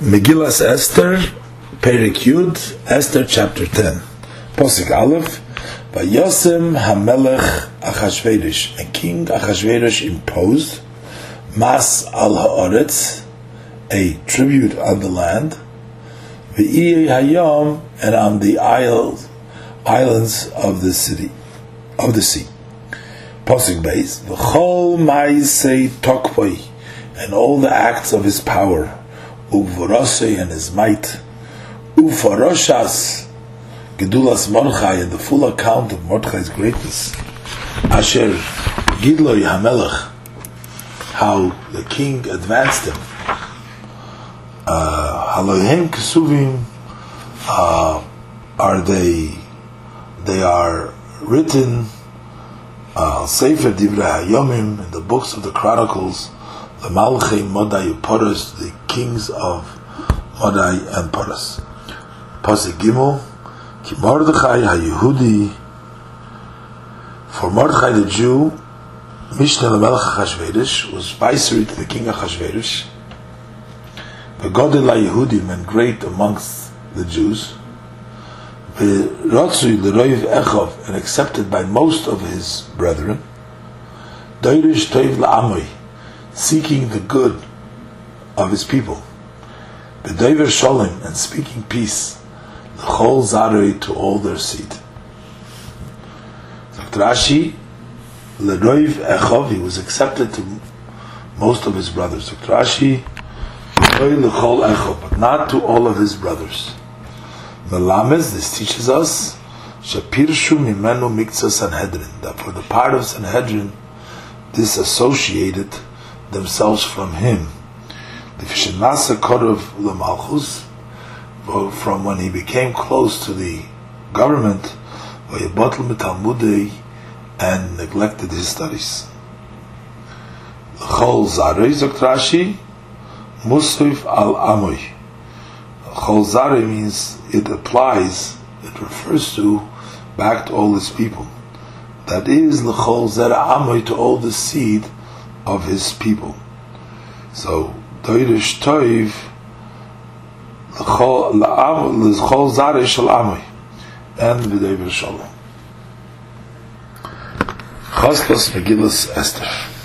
Megillas Esther, Perik Yud, Esther chapter 10. Posik Aleph, Vayosem Hamelech Achashverosh, and King Achashverosh imposed Mas al Haaretz, a tribute on the land, V'iyei Hayom, and on the isles, islands of the city, of the sea. Posik Beis, V'chol Maisei Tokvoi, and all the acts of his power, Uvvorosei and his might, Ufaroshas, Gedulas Mordechai, and the full account of Mordechai's greatness, Asher Gidloi Hamelech, how the king advanced him, Halohem Kesuvim, uh, are they, they are written, uh, Sefer Divrei Hayomim, in the books of the Chronicles, the Malchei Modai Poros, the kings of Modai and Poros. Pasuk Gimel, Ki Mordechai HaYehudi, for Mordechai the Jew, Mishnah Lamelech HaChashverosh, was viceroy to the king of Chashverosh, Begodel HaYehudim, and great amongst the Jews, Berotzui Leroiv Echov, and accepted by most of his brethren, Doirish Toiv La'amoi, seeking the good of his people. B'dover Sholem, and speaking peace, the L'chol Zarei, to all their seed. Rashi, Leroiv Echov, he was accepted to most of his brothers. L'chol Echov, but not to all of his brothers. Melames, this teaches us, Shapirshu Mimenu Mikza Sanhedrin, that for the part of Sanhedrin, disassociated themselves from him. From when he became close to the government, and neglected his studies. Chol Zarei Zoktrashi, Musrif al Amoy. Chol Zarei means it applies, it refers to back to all his people. That is L'chol Zera Amoy to all the seed of his people. So, Doirish Toiv, L'chol Zarei Shal Amoy, and V'dever Shalom. Choskas Megillus Esther.